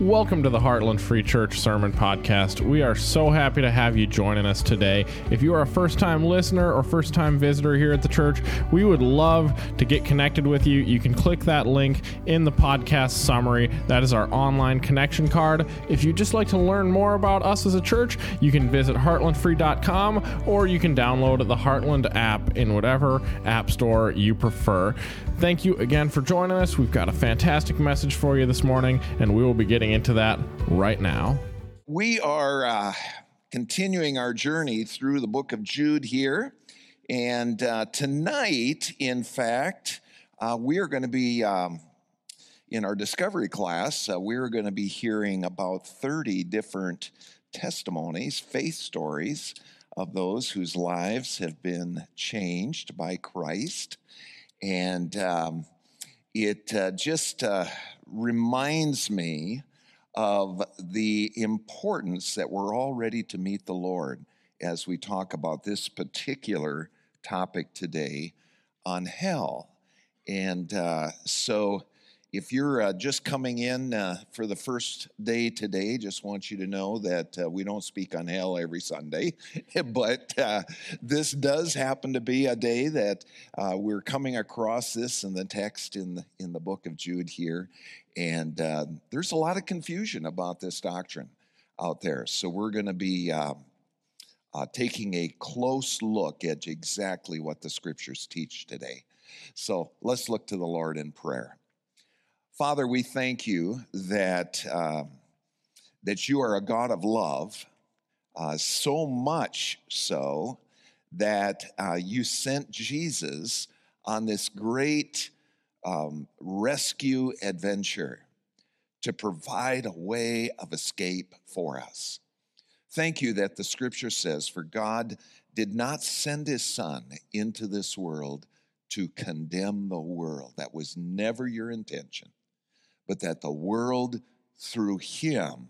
Welcome to the Heartland Free Church Sermon Podcast. We are so happy to have you joining us today. If you are a first time listener or first time visitor here at the church, we would love to get connected with you. You can click that link in the podcast summary. That is our online connection card. If you'd just like to learn more about us as a church, you can visit heartlandfree.com or you can download the Heartland app in whatever app store you prefer. Thank you again for joining us. We've got a fantastic message for you this morning, and we will be getting into that right now. We are uh, continuing our journey through the book of Jude here. And uh, tonight, in fact, uh, we are going to be um, in our discovery class, uh, we're going to be hearing about 30 different testimonies, faith stories of those whose lives have been changed by Christ. And um, it uh, just uh, reminds me of the importance that we're all ready to meet the Lord as we talk about this particular topic today on hell. And uh, so, if you're uh, just coming in uh, for the first day today, just want you to know that uh, we don't speak on hell every Sunday, but uh, this does happen to be a day that uh, we're coming across this in the text in the in the book of Jude here, and uh, there's a lot of confusion about this doctrine out there. So we're going to be. taking a close look at exactly what the scriptures teach today. So let's look to the Lord in prayer. Father, we thank you that, uh, that you are a God of love, uh, so much so that uh, you sent Jesus on this great um, rescue adventure to provide a way of escape for us. Thank you that the scripture says, For God did not send his Son into this world to condemn the world. That was never your intention but that the world through him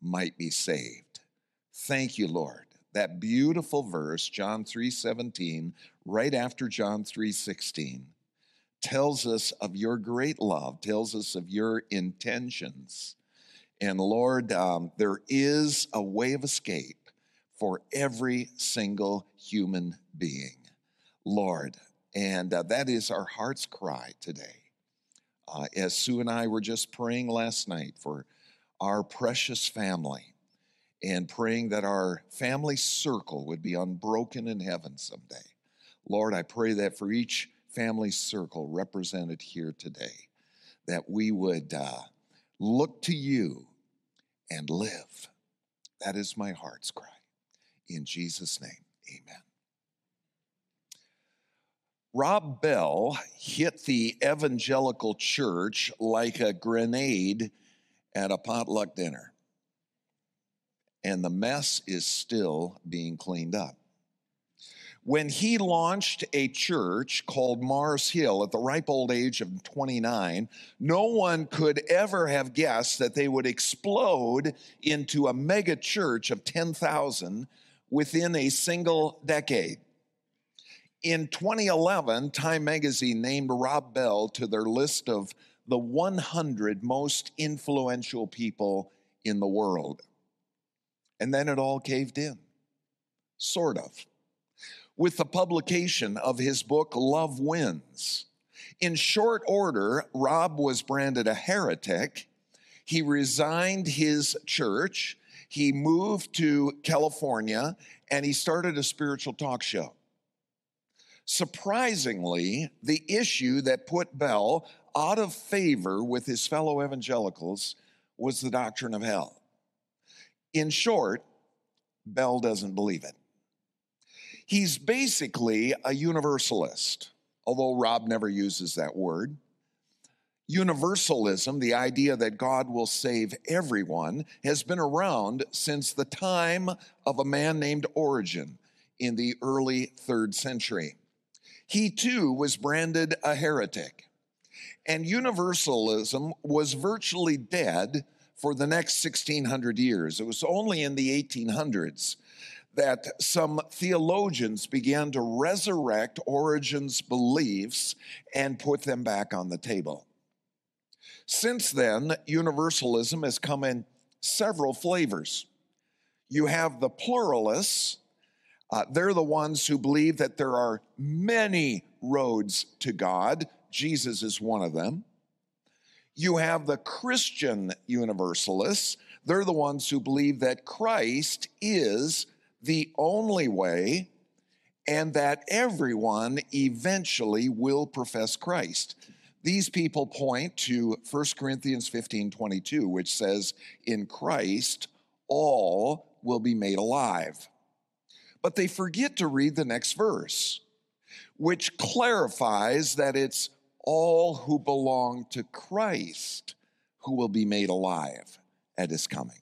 might be saved. Thank you, Lord. That beautiful verse, John 3:17, right after John 3:16, tells us of your great love, tells us of your intentions. And Lord, um, there is a way of escape for every single human being, Lord. And uh, that is our heart's cry today uh, as Sue and I were just praying last night for our precious family and praying that our family circle would be unbroken in heaven someday. Lord, I pray that for each family circle represented here today, that we would uh, look to you and live. That is my heart's cry. In Jesus' name, amen. Rob Bell hit the evangelical church like a grenade at a potluck dinner. And the mess is still being cleaned up. When he launched a church called Mars Hill at the ripe old age of 29, no one could ever have guessed that they would explode into a mega church of 10,000 within a single decade. In 2011, Time magazine named Rob Bell to their list of the 100 most influential people in the world. And then it all caved in, sort of, with the publication of his book, Love Wins. In short order, Rob was branded a heretic. He resigned his church, he moved to California, and he started a spiritual talk show. Surprisingly, the issue that put Bell out of favor with his fellow evangelicals was the doctrine of hell. In short, Bell doesn't believe it. He's basically a universalist, although Rob never uses that word. Universalism, the idea that God will save everyone, has been around since the time of a man named Origen in the early third century he too was branded a heretic. And universalism was virtually dead for the next 1600 years. It was only in the 1800s that some theologians began to resurrect Origen's beliefs and put them back on the table. Since then, universalism has come in several flavors. You have the pluralists, uh, they're the ones who believe that there are many roads to God. Jesus is one of them. You have the Christian universalists. They're the ones who believe that Christ is the only way and that everyone eventually will profess Christ. These people point to 1 Corinthians 15 22, which says, In Christ, all will be made alive. But they forget to read the next verse, which clarifies that it's all who belong to Christ who will be made alive at his coming.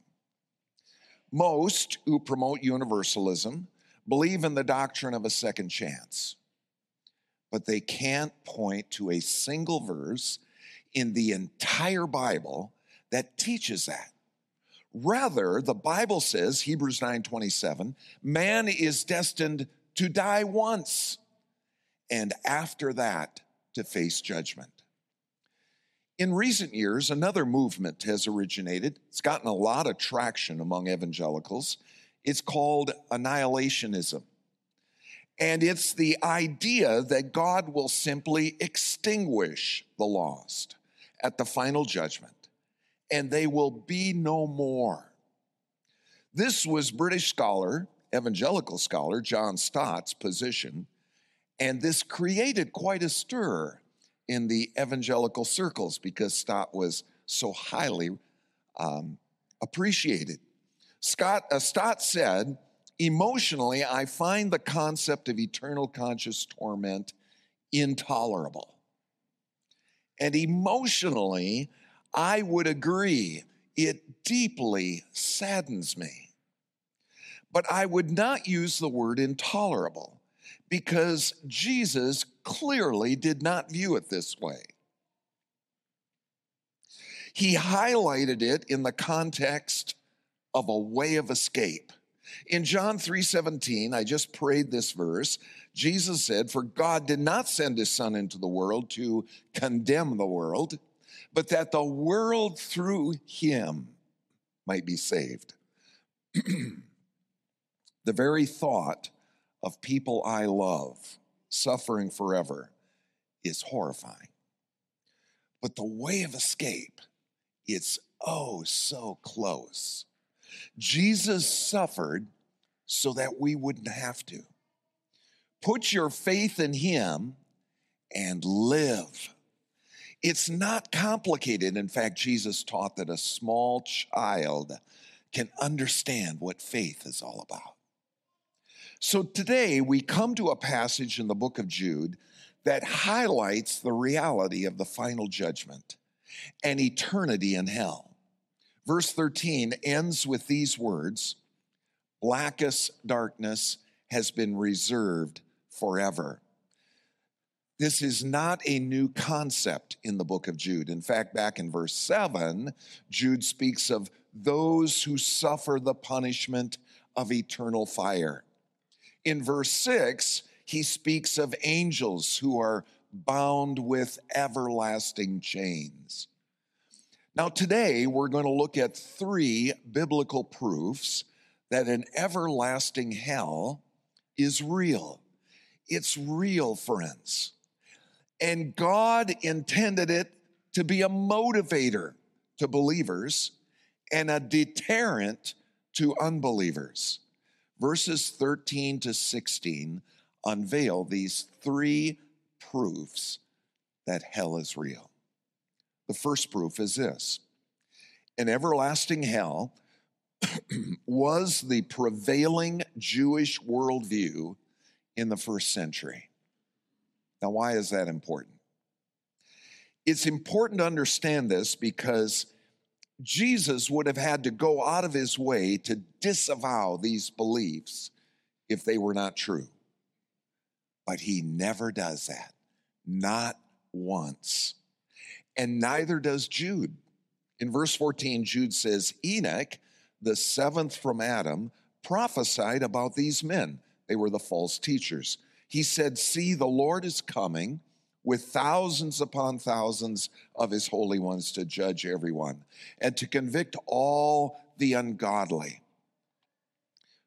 Most who promote universalism believe in the doctrine of a second chance, but they can't point to a single verse in the entire Bible that teaches that. Rather, the Bible says, Hebrews 9:27, man is destined to die once and after that to face judgment. In recent years, another movement has originated. It's gotten a lot of traction among evangelicals. It's called annihilationism. And it's the idea that God will simply extinguish the lost at the final judgment and they will be no more. This was British scholar, evangelical scholar John Stott's position, and this created quite a stir in the evangelical circles because Stott was so highly um, appreciated. Scott, uh, Stott said, emotionally, I find the concept of eternal conscious torment intolerable. And emotionally, I would agree, it deeply saddens me. But I would not use the word intolerable because Jesus clearly did not view it this way. He highlighted it in the context of a way of escape. In John 3:17, I just prayed this verse. Jesus said, "For God did not send his son into the world to condemn the world, but that the world through him might be saved. the very thought of people I love suffering forever is horrifying. But the way of escape, it's oh so close. Jesus suffered so that we wouldn't have to. Put your faith in him and live. It's not complicated. In fact, Jesus taught that a small child can understand what faith is all about. So today we come to a passage in the book of Jude that highlights the reality of the final judgment and eternity in hell. Verse 13 ends with these words Blackest darkness has been reserved forever. This is not a new concept in the book of Jude. In fact, back in verse 7, Jude speaks of those who suffer the punishment of eternal fire. In verse 6, he speaks of angels who are bound with everlasting chains. Now, today we're going to look at three biblical proofs that an everlasting hell is real. It's real, friends. And God intended it to be a motivator to believers and a deterrent to unbelievers. Verses 13 to 16 unveil these three proofs that hell is real. The first proof is this an everlasting hell was the prevailing Jewish worldview in the first century. Now, why is that important? It's important to understand this because Jesus would have had to go out of his way to disavow these beliefs if they were not true. But he never does that, not once. And neither does Jude. In verse 14, Jude says, Enoch, the seventh from Adam, prophesied about these men. They were the false teachers he said, See, the Lord is coming with thousands upon thousands of his holy ones to judge everyone and to convict all the ungodly.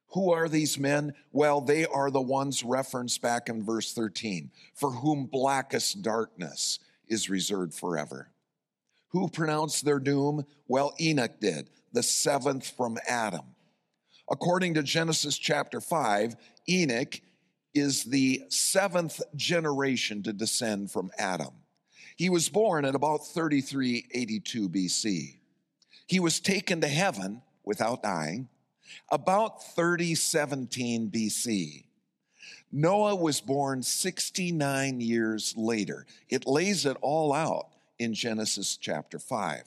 Who are these men? Well, they are the ones referenced back in verse 13, for whom blackest darkness is reserved forever. Who pronounced their doom? Well, Enoch did, the seventh from Adam. According to Genesis chapter 5, Enoch is the seventh generation to descend from Adam. He was born at about 3382 BC. He was taken to heaven without dying about 3017 BC. Noah was born 69 years later. It lays it all out in Genesis chapter 5.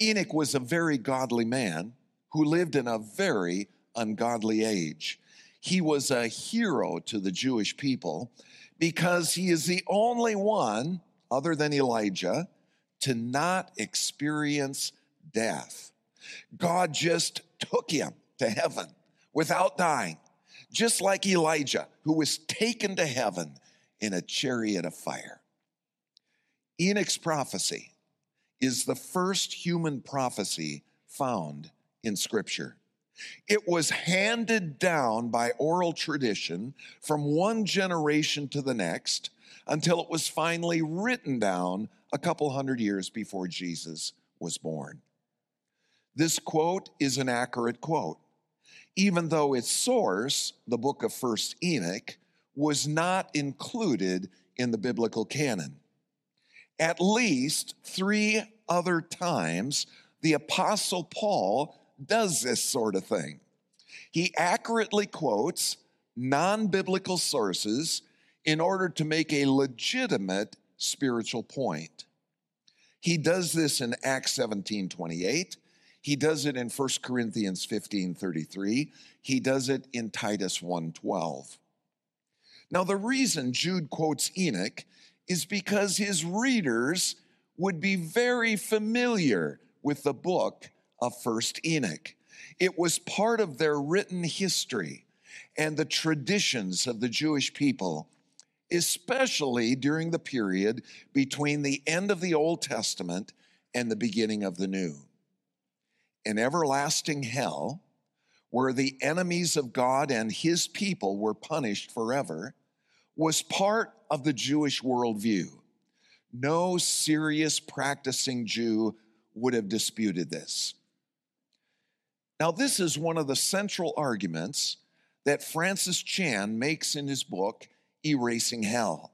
Enoch was a very godly man who lived in a very ungodly age. He was a hero to the Jewish people because he is the only one, other than Elijah, to not experience death. God just took him to heaven without dying, just like Elijah, who was taken to heaven in a chariot of fire. Enoch's prophecy is the first human prophecy found in Scripture. It was handed down by oral tradition from one generation to the next until it was finally written down a couple hundred years before Jesus was born. This quote is an accurate quote, even though its source, the book of First Enoch, was not included in the biblical canon. At least three other times, the Apostle Paul does this sort of thing. He accurately quotes non biblical sources in order to make a legitimate spiritual point. He does this in Acts 17 28. He does it in 1 Corinthians 15 33. He does it in Titus 1 12. Now, the reason Jude quotes Enoch is because his readers would be very familiar with the book of First Enoch. It was part of their written history and the traditions of the Jewish people, especially during the period between the end of the Old Testament and the beginning of the New. An everlasting hell, where the enemies of God and his people were punished forever, was part of the Jewish worldview. No serious practicing Jew would have disputed this. Now, this is one of the central arguments that Francis Chan makes in his book, Erasing Hell.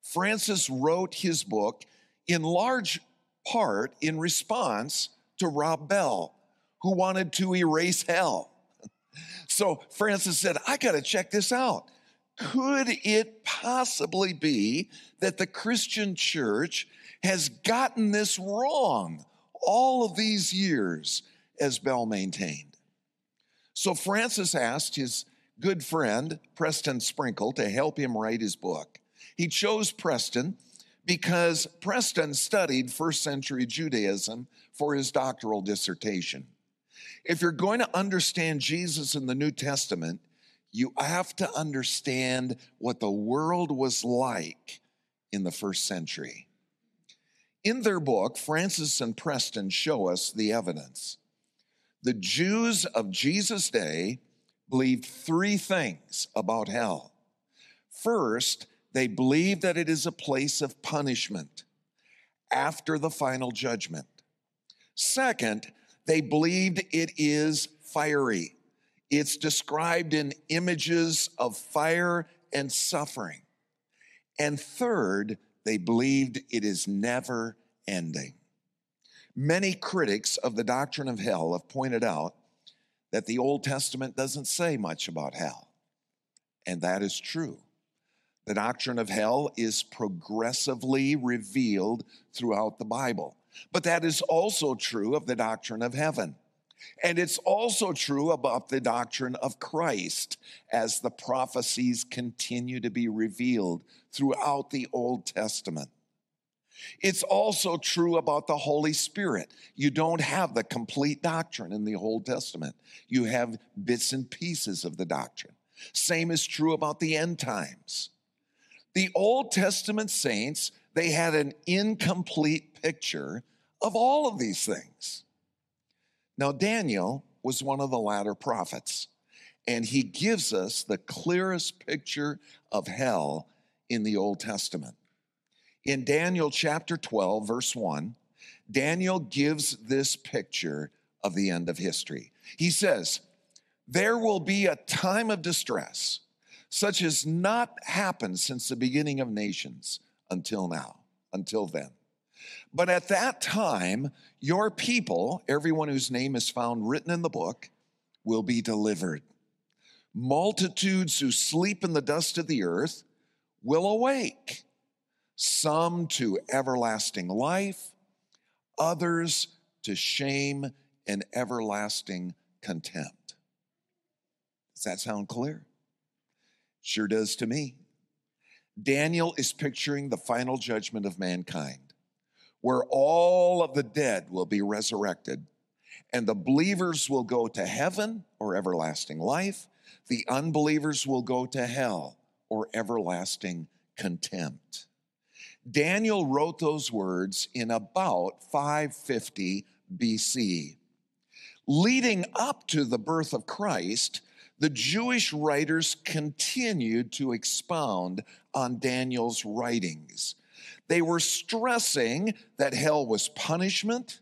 Francis wrote his book in large part in response to Rob Bell, who wanted to erase hell. So Francis said, I got to check this out. Could it possibly be that the Christian church has gotten this wrong all of these years? As Bell maintained. So Francis asked his good friend, Preston Sprinkle, to help him write his book. He chose Preston because Preston studied first century Judaism for his doctoral dissertation. If you're going to understand Jesus in the New Testament, you have to understand what the world was like in the first century. In their book, Francis and Preston show us the evidence. The Jews of Jesus' day believed three things about hell. First, they believed that it is a place of punishment after the final judgment. Second, they believed it is fiery. It's described in images of fire and suffering. And third, they believed it is never ending. Many critics of the doctrine of hell have pointed out that the Old Testament doesn't say much about hell. And that is true. The doctrine of hell is progressively revealed throughout the Bible. But that is also true of the doctrine of heaven. And it's also true about the doctrine of Christ as the prophecies continue to be revealed throughout the Old Testament. It's also true about the Holy Spirit. You don't have the complete doctrine in the Old Testament, you have bits and pieces of the doctrine. Same is true about the end times. The Old Testament saints, they had an incomplete picture of all of these things. Now, Daniel was one of the latter prophets, and he gives us the clearest picture of hell in the Old Testament. In Daniel chapter 12, verse 1, Daniel gives this picture of the end of history. He says, There will be a time of distress, such as not happened since the beginning of nations until now, until then. But at that time, your people, everyone whose name is found written in the book, will be delivered. Multitudes who sleep in the dust of the earth will awake, some to everlasting life, others to shame and everlasting contempt. Does that sound clear? Sure does to me. Daniel is picturing the final judgment of mankind where all of the dead will be resurrected, and the believers will go to heaven or everlasting life, the unbelievers will go to hell or everlasting contempt. Daniel wrote those words in about 550 BC. Leading up to the birth of Christ, the Jewish writers continued to expound on Daniel's writings. They were stressing that hell was punishment,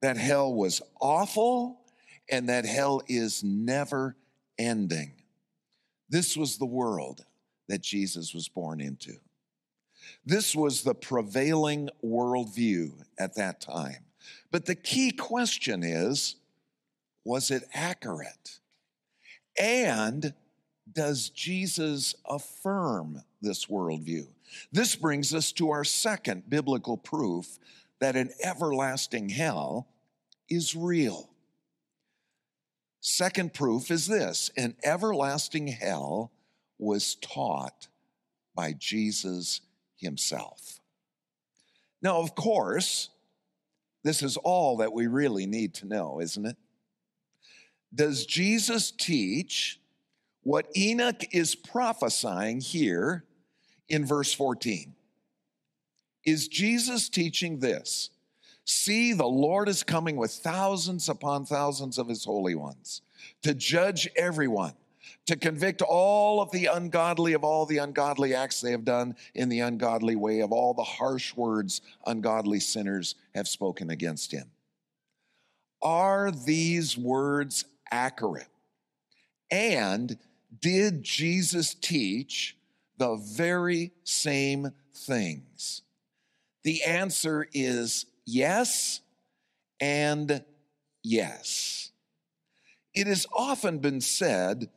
that hell was awful, and that hell is never ending. This was the world that Jesus was born into. This was the prevailing worldview at that time. But the key question is was it accurate? And does Jesus affirm this worldview? This brings us to our second biblical proof that an everlasting hell is real. Second proof is this an everlasting hell was taught by Jesus himself. Now, of course, this is all that we really need to know, isn't it? Does Jesus teach what Enoch is prophesying here in verse 14. Is Jesus teaching this? See, the Lord is coming with thousands upon thousands of his holy ones to judge everyone, to convict all of the ungodly of all the ungodly acts they have done in the ungodly way, of all the harsh words ungodly sinners have spoken against him. Are these words accurate? And did Jesus teach the very same things? The answer is yes and yes. It has often been said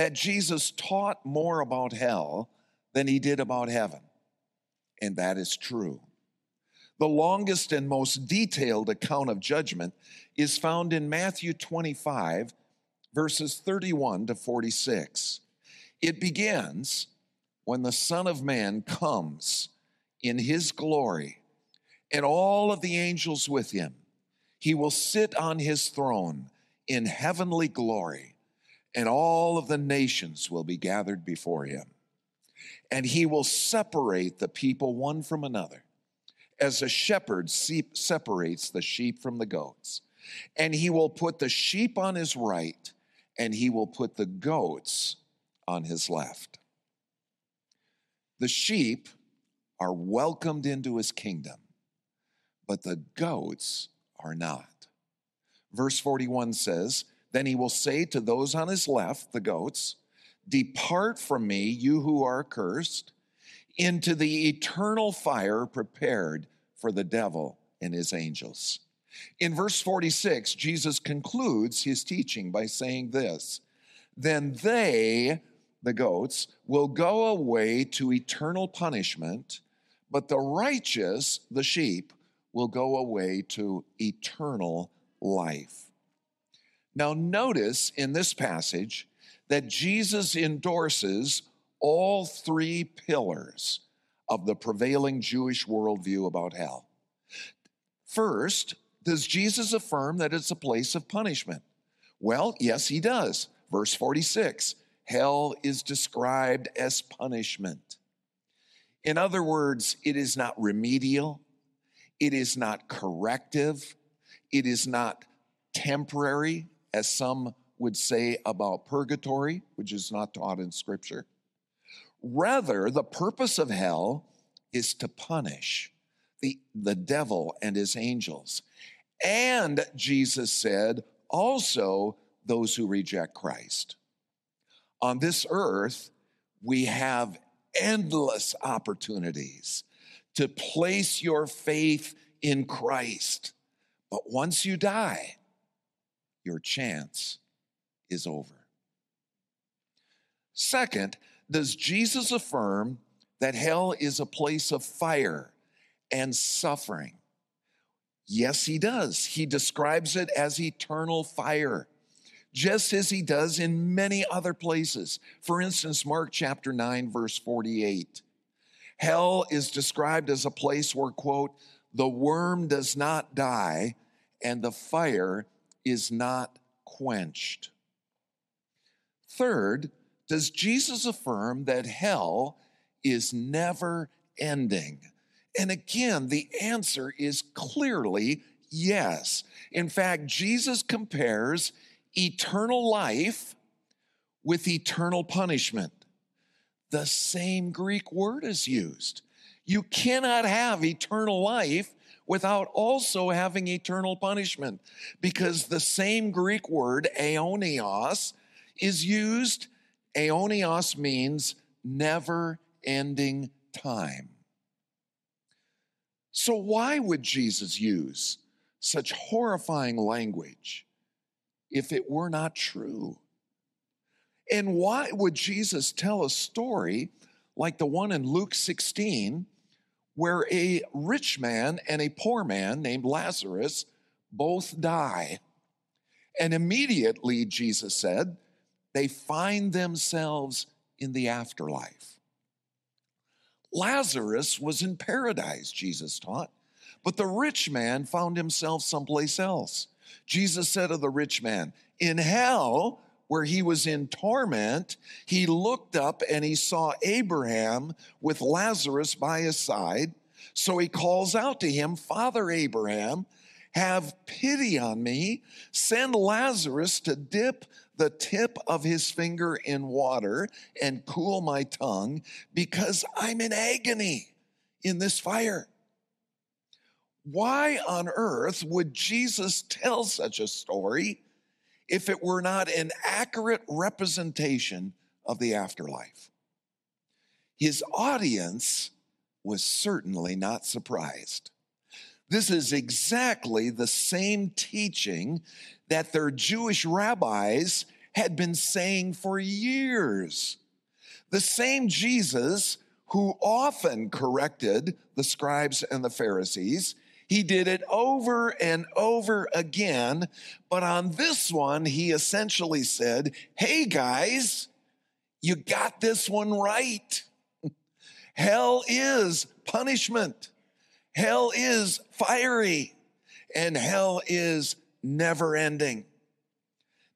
that Jesus taught more about hell than he did about heaven, and that is true. The longest and most detailed account of judgment is found in Matthew 25, verses 31 to 46. It begins when the Son of Man comes in his glory and all of the angels with him, he will sit on his throne in heavenly glory, and all of the nations will be gathered before him. And he will separate the people one from another, as a shepherd separates the sheep from the goats. And he will put the sheep on his right, and he will put the goats on his left. The sheep are welcomed into his kingdom, but the goats are not. Verse 41 says, Then he will say to those on his left, the goats, Depart from me, you who are cursed, into the eternal fire prepared for the devil and his angels. In verse 46, Jesus concludes his teaching by saying this Then they the goats, will go away to eternal punishment, but the righteous, the sheep, will go away to eternal life. Now, notice in this passage that Jesus endorses all three pillars of the prevailing Jewish worldview about hell. First, does Jesus affirm that it's a place of punishment? Well, yes, he does. Verse 46 hell is described as punishment. In other words, it is not remedial, it is not corrective, it is not temporary, as some would say about purgatory, which is not taught in Scripture. Rather, the purpose of hell is to punish the, the devil and his angels. And Jesus said, also those who reject Christ. On this earth, we have endless opportunities to place your faith in Christ. But once you die, your chance is over. Second, does Jesus affirm that hell is a place of fire and suffering? Yes, he does. He describes it as eternal fire, just as he does in many other places. For instance, Mark chapter 9, verse 48. Hell is described as a place where, quote, the worm does not die and the fire is not quenched. Third, does Jesus affirm that hell is never ending? And again, the answer is clearly yes. In fact, Jesus compares eternal life with eternal punishment. The same Greek word is used. You cannot have eternal life without also having eternal punishment because the same Greek word, aeonios, is used. Aeonios means never ending time. So, why would Jesus use such horrifying language if it were not true? And why would Jesus tell a story like the one in Luke 16, where a rich man and a poor man named Lazarus both die? And immediately, Jesus said, they find themselves in the afterlife. Lazarus was in paradise, Jesus taught, but the rich man found himself someplace else. Jesus said of the rich man, In hell, where he was in torment, he looked up and he saw Abraham with Lazarus by his side. So he calls out to him, Father Abraham, have pity on me. Send Lazarus to dip the tip of his finger in water and cool my tongue because I'm in agony in this fire. Why on earth would Jesus tell such a story if it were not an accurate representation of the afterlife? His audience was certainly not surprised. This is exactly the same teaching that their Jewish rabbis had been saying for years. The same Jesus who often corrected the scribes and the Pharisees. He did it over and over again. But on this one, he essentially said, Hey guys, you got this one right. Hell is punishment. Hell is fiery and hell is never ending.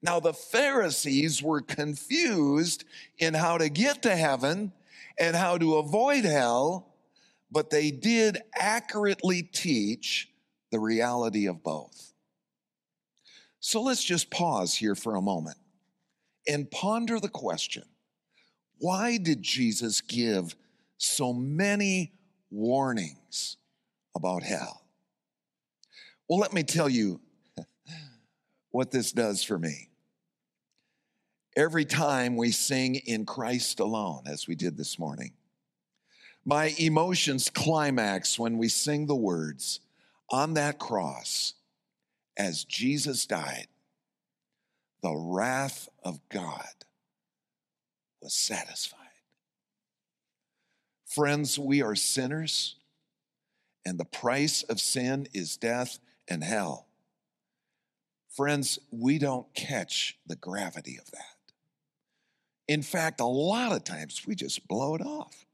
Now, the Pharisees were confused in how to get to heaven and how to avoid hell, but they did accurately teach the reality of both. So let's just pause here for a moment and ponder the question why did Jesus give so many warnings about hell? Well, let me tell you what this does for me. Every time we sing in Christ alone, as we did this morning, my emotions climax when we sing the words on that cross as Jesus died, the wrath of God was satisfied. Friends, we are sinners, and the price of sin is death and hell. Friends, we don't catch the gravity of that. In fact, a lot of times we just blow it off.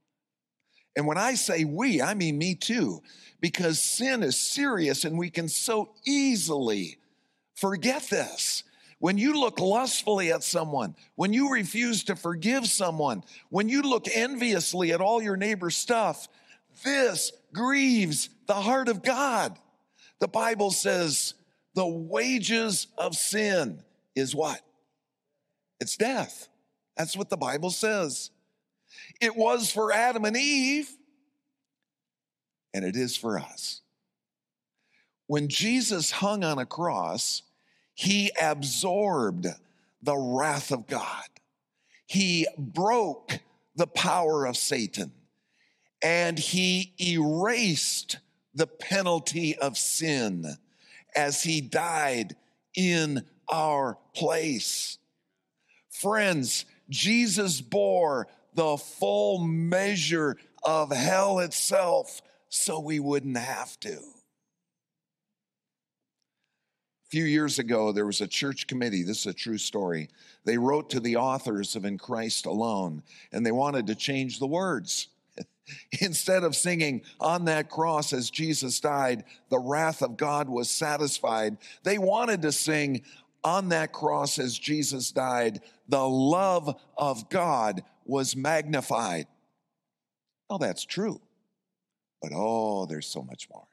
And when I say we, I mean me too, because sin is serious and we can so easily forget this. when you look lustfully at someone, when you refuse to forgive someone, when you look enviously at all your neighbor's stuff, this grieves the heart of God. The Bible says the wages of sin is what? It's death. That's what the Bible says. It was for Adam and Eve, and it is for us. When Jesus hung on a cross, he absorbed the wrath of God. He broke the power of Satan and he erased the penalty of sin as he died in our place. Friends, Jesus bore the full measure of hell itself so we wouldn't have to. A few years ago, there was a church committee. This is a true story. They wrote to the authors of In Christ Alone, and they wanted to change the words. Instead of singing on that cross as Jesus died, the wrath of God was satisfied, they wanted to sing on that cross as Jesus died, the love of God was magnified. Oh, that's true. But oh, there's so much more.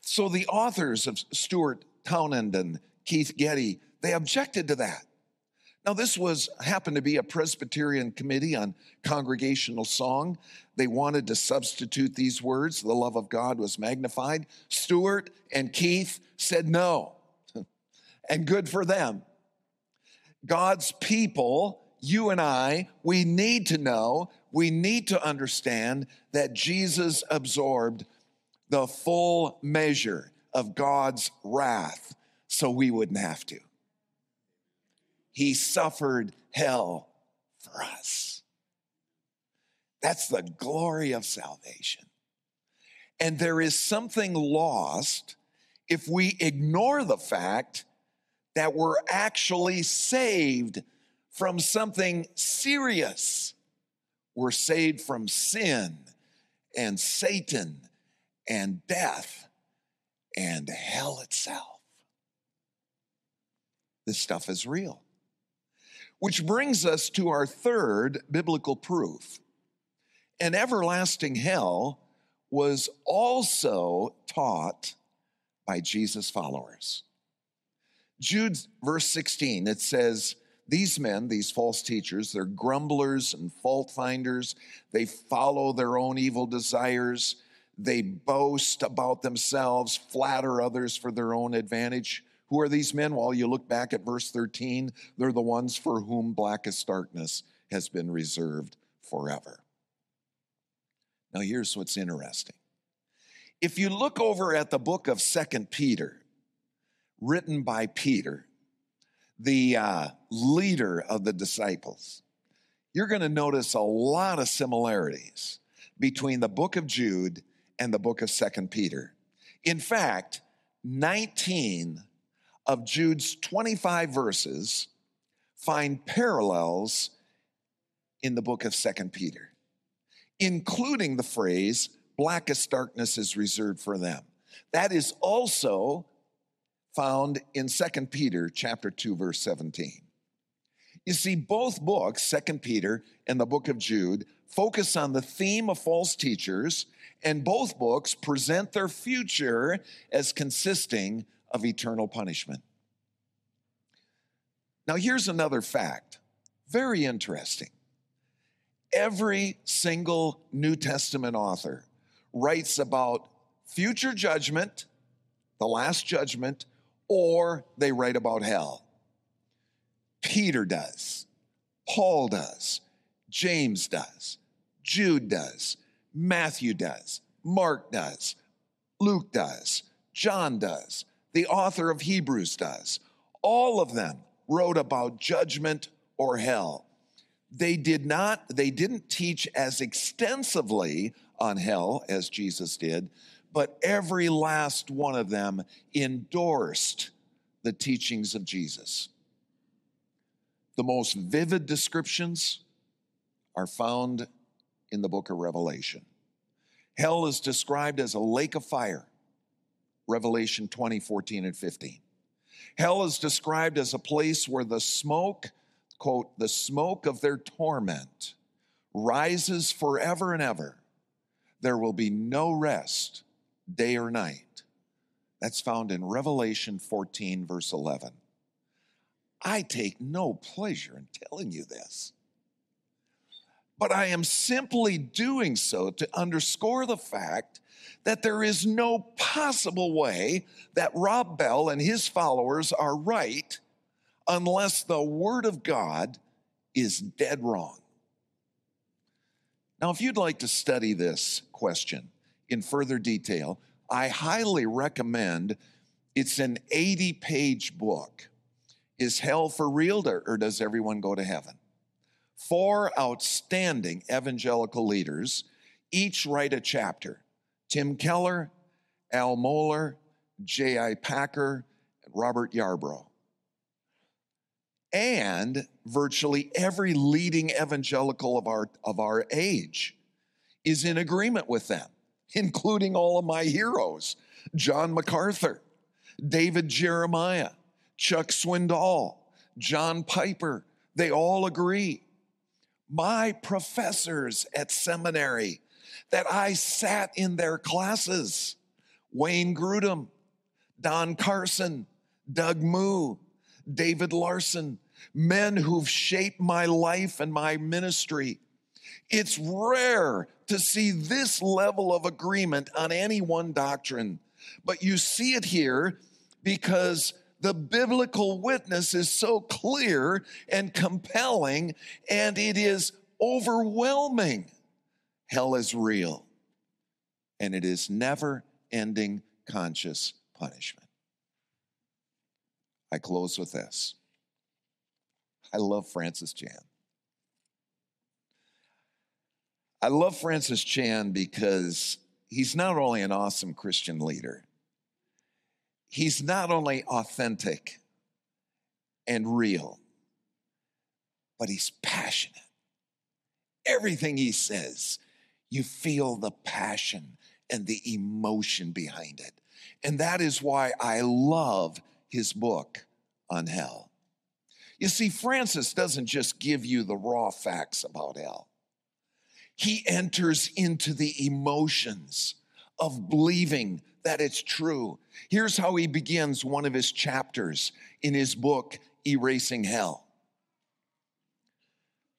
So the authors of Stuart Townend and Keith Getty, they objected to that. Now, this was happened to be a Presbyterian committee on congregational song. They wanted to substitute these words. The love of God was magnified. Stuart and Keith said no, and good for them. God's people, you and I, we need to know, we need to understand that Jesus absorbed the full measure of God's wrath so we wouldn't have to. He suffered hell for us. That's the glory of salvation. And there is something lost if we ignore the fact that we're actually saved from something serious. We're saved from sin and Satan and death and hell itself. This stuff is real. Which brings us to our third biblical proof. An everlasting hell was also taught by Jesus' followers. Jude, verse 16, it says, These men, these false teachers, they're grumblers and fault finders. They follow their own evil desires. They boast about themselves, flatter others for their own advantage. Who are these men? Well, you look back at verse 13, they're the ones for whom blackest darkness has been reserved forever. Now, here's what's interesting. If you look over at the book of Second Peter, written by Peter, the uh, leader of the disciples, you're going to notice a lot of similarities between the book of Jude and the book of Second Peter. In fact, 19 of Jude's 25 verses find parallels in the book of Second Peter, including the phrase, blackest darkness is reserved for them. That is also found in Second Peter chapter 2 verse 17. You see both books, Second Peter and the book of Jude, focus on the theme of false teachers and both books present their future as consisting of eternal punishment. Now, here's another fact very interesting. Every single New Testament author writes about future judgment, the last judgment, or they write about hell. Peter does, Paul does, James does, Jude does, Matthew does, Mark does, Luke does, John does, the author of Hebrews does. All of them wrote about judgment or hell. They did not, they didn't teach as extensively on hell as Jesus did, but every last one of them endorsed the teachings of Jesus. The most vivid descriptions are found in the book of Revelation. Hell is described as a lake of fire Revelation 20, 14, and 15. Hell is described as a place where the smoke, quote, the smoke of their torment rises forever and ever. There will be no rest, day or night. That's found in Revelation 14, verse 11. I take no pleasure in telling you this, but I am simply doing so to underscore the fact that there is no possible way that Rob Bell and his followers are right unless the Word of God is dead wrong. Now, if you'd like to study this question in further detail, I highly recommend it's an 80 page book. Is hell for real or does everyone go to heaven? Four outstanding evangelical leaders each write a chapter Tim Keller, Al Mohler, J.I. Packer, and Robert Yarbrough. And virtually every leading evangelical of our, of our age is in agreement with them, including all of my heroes John MacArthur, David Jeremiah, Chuck Swindoll, John Piper. They all agree. My professors at seminary that I sat in their classes. Wayne Grudem, Don Carson, Doug Moo, David Larson, men who've shaped my life and my ministry. It's rare to see this level of agreement on any one doctrine, but you see it here because the biblical witness is so clear and compelling, and it is overwhelming. Hell is real, and it is never ending conscious punishment. I close with this. I love Francis Chan. I love Francis Chan because he's not only an awesome Christian leader, he's not only authentic and real, but he's passionate. Everything he says you feel the passion and the emotion behind it. And that is why I love his book on hell. You see, Francis doesn't just give you the raw facts about hell, he enters into the emotions of believing that it's true. Here's how he begins one of his chapters in his book, Erasing Hell.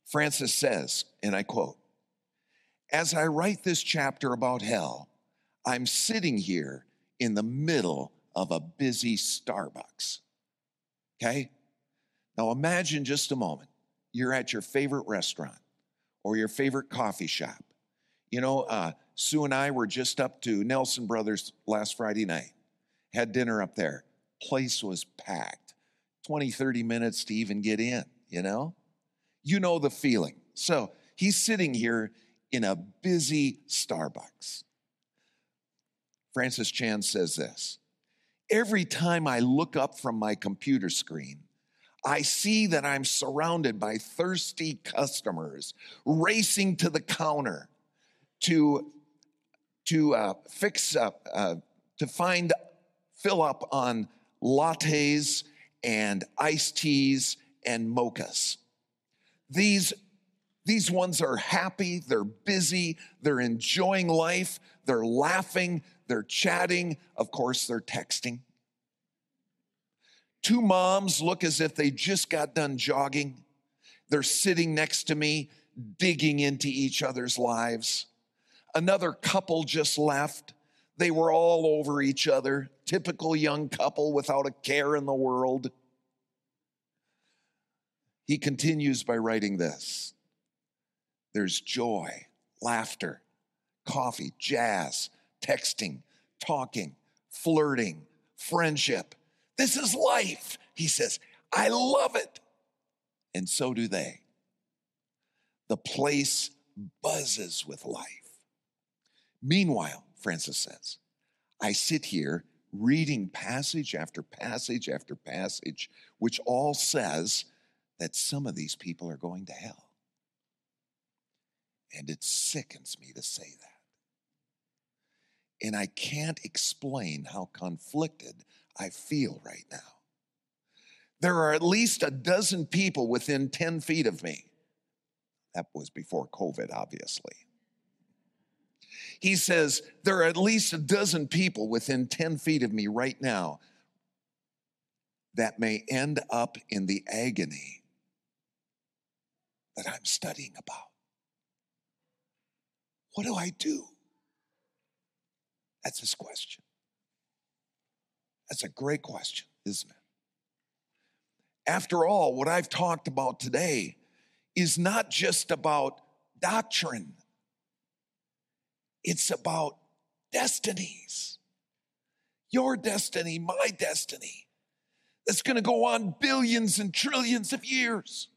Francis says, and I quote, as I write this chapter about hell, I'm sitting here in the middle of a busy Starbucks. Okay? Now imagine just a moment you're at your favorite restaurant or your favorite coffee shop. You know, uh, Sue and I were just up to Nelson Brothers last Friday night, had dinner up there. Place was packed, 20, 30 minutes to even get in, you know? You know the feeling. So he's sitting here in a busy Starbucks. Francis Chan says this Every time I look up from my computer screen, I see that I'm surrounded by thirsty customers racing to the counter to, to uh, fix up, uh, to find, fill up on lattes and iced teas and mochas. These these ones are happy, they're busy, they're enjoying life, they're laughing, they're chatting, of course, they're texting. Two moms look as if they just got done jogging. They're sitting next to me, digging into each other's lives. Another couple just left. They were all over each other, typical young couple without a care in the world. He continues by writing this there's joy, laughter, coffee, jazz, texting, talking, flirting, friendship. This is life, he says. I love it. And so do they. The place buzzes with life. Meanwhile, Francis says, I sit here reading passage after passage after passage, which all says that some of these people are going to hell. And it sickens me to say that. And I can't explain how conflicted I feel right now. there are at least a dozen people within 10 feet of me. That was before COVID, obviously. He says, There are at least a dozen people within 10 feet of me right now that may end up in the agony that I'm studying about. What do I do? That's his question. That's a great question, isn't it? After all, what I've talked about today is not just about doctrine, it's about destinies. Your destiny, my destiny, that's going to go on billions and trillions of years.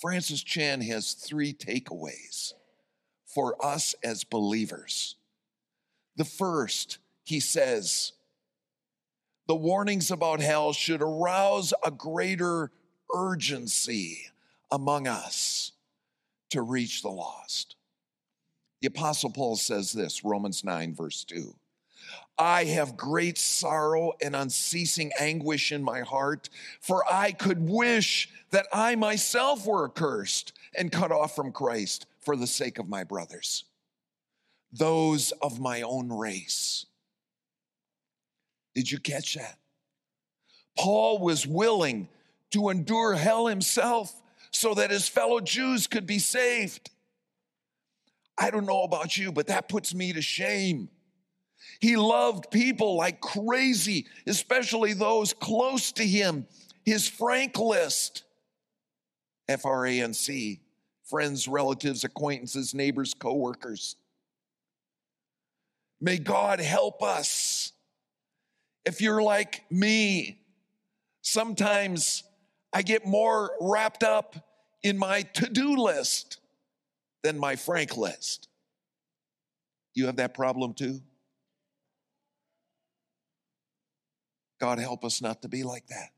Francis Chan has three takeaways for us as believers. The first, he says, the warnings about hell should arouse a greater urgency among us to reach the lost. The Apostle Paul says this, Romans 9, verse 2. I have great sorrow and unceasing anguish in my heart, for I could wish that I myself were accursed and cut off from Christ for the sake of my brothers, those of my own race. Did you catch that? Paul was willing to endure hell himself so that his fellow Jews could be saved. I don't know about you, but that puts me to shame. He loved people like crazy, especially those close to him. His frank list F R A N C, friends, relatives, acquaintances, neighbors, coworkers. May God help us. If you're like me, sometimes I get more wrapped up in my to do list than my frank list. You have that problem too? God help us not to be like that.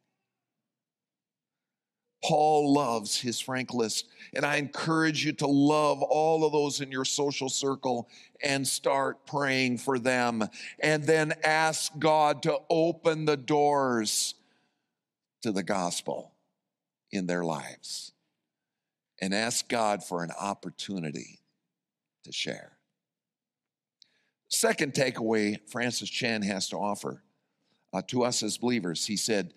Paul loves his frank list, and I encourage you to love all of those in your social circle and start praying for them. And then ask God to open the doors to the gospel in their lives. And ask God for an opportunity to share. Second takeaway Francis Chan has to offer uh, to us as believers. He said,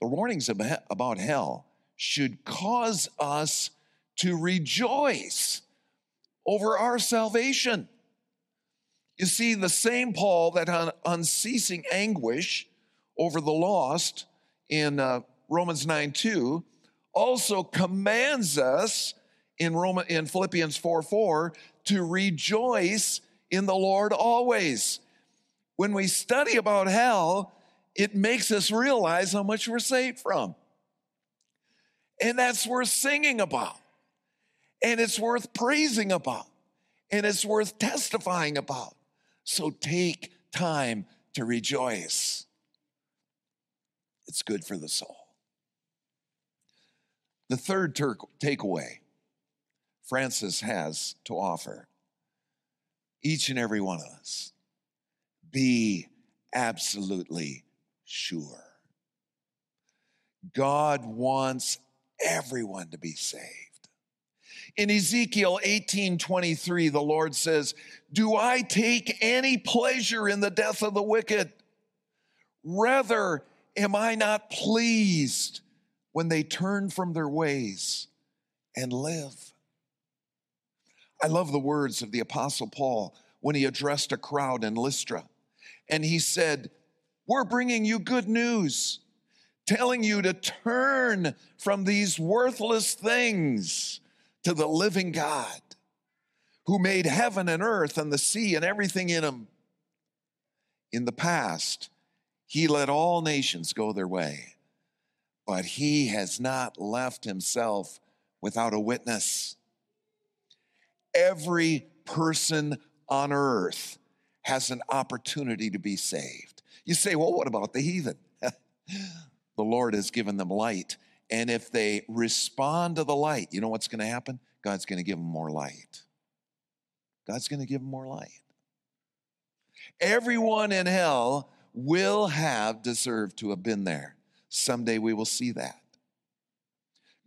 The warnings about hell should cause us to rejoice over our salvation. You see, the same Paul that had unceasing anguish over the lost in uh, Romans 9 2 also commands us in, in Philippians 4 4 to rejoice in the Lord always. When we study about hell, it makes us realize how much we're saved from. And that's worth singing about. And it's worth praising about. And it's worth testifying about. So take time to rejoice. It's good for the soul. The third ter- takeaway Francis has to offer each and every one of us be absolutely sure. God wants everyone to be saved. In Ezekiel 18 23, the Lord says, Do I take any pleasure in the death of the wicked? Rather, am I not pleased when they turn from their ways and live? I love the words of the Apostle Paul when he addressed a crowd in Lystra. And he said, we're bringing you good news, telling you to turn from these worthless things to the living God who made heaven and earth and the sea and everything in them. In the past, he let all nations go their way, but he has not left himself without a witness. Every person on earth has an opportunity to be saved. You say, well, what about the heathen? the Lord has given them light. And if they respond to the light, you know what's going to happen? God's going to give them more light. God's going to give them more light. Everyone in hell will have deserved to have been there. Someday we will see that.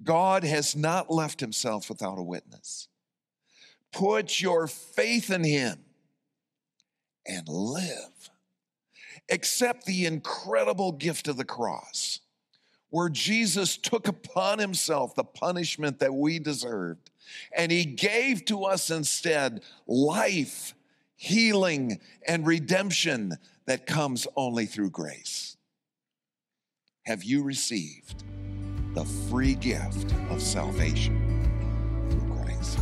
God has not left himself without a witness. Put your faith in him and live. Accept the incredible gift of the cross, where Jesus took upon himself the punishment that we deserved, and he gave to us instead life, healing, and redemption that comes only through grace. Have you received the free gift of salvation through Christ?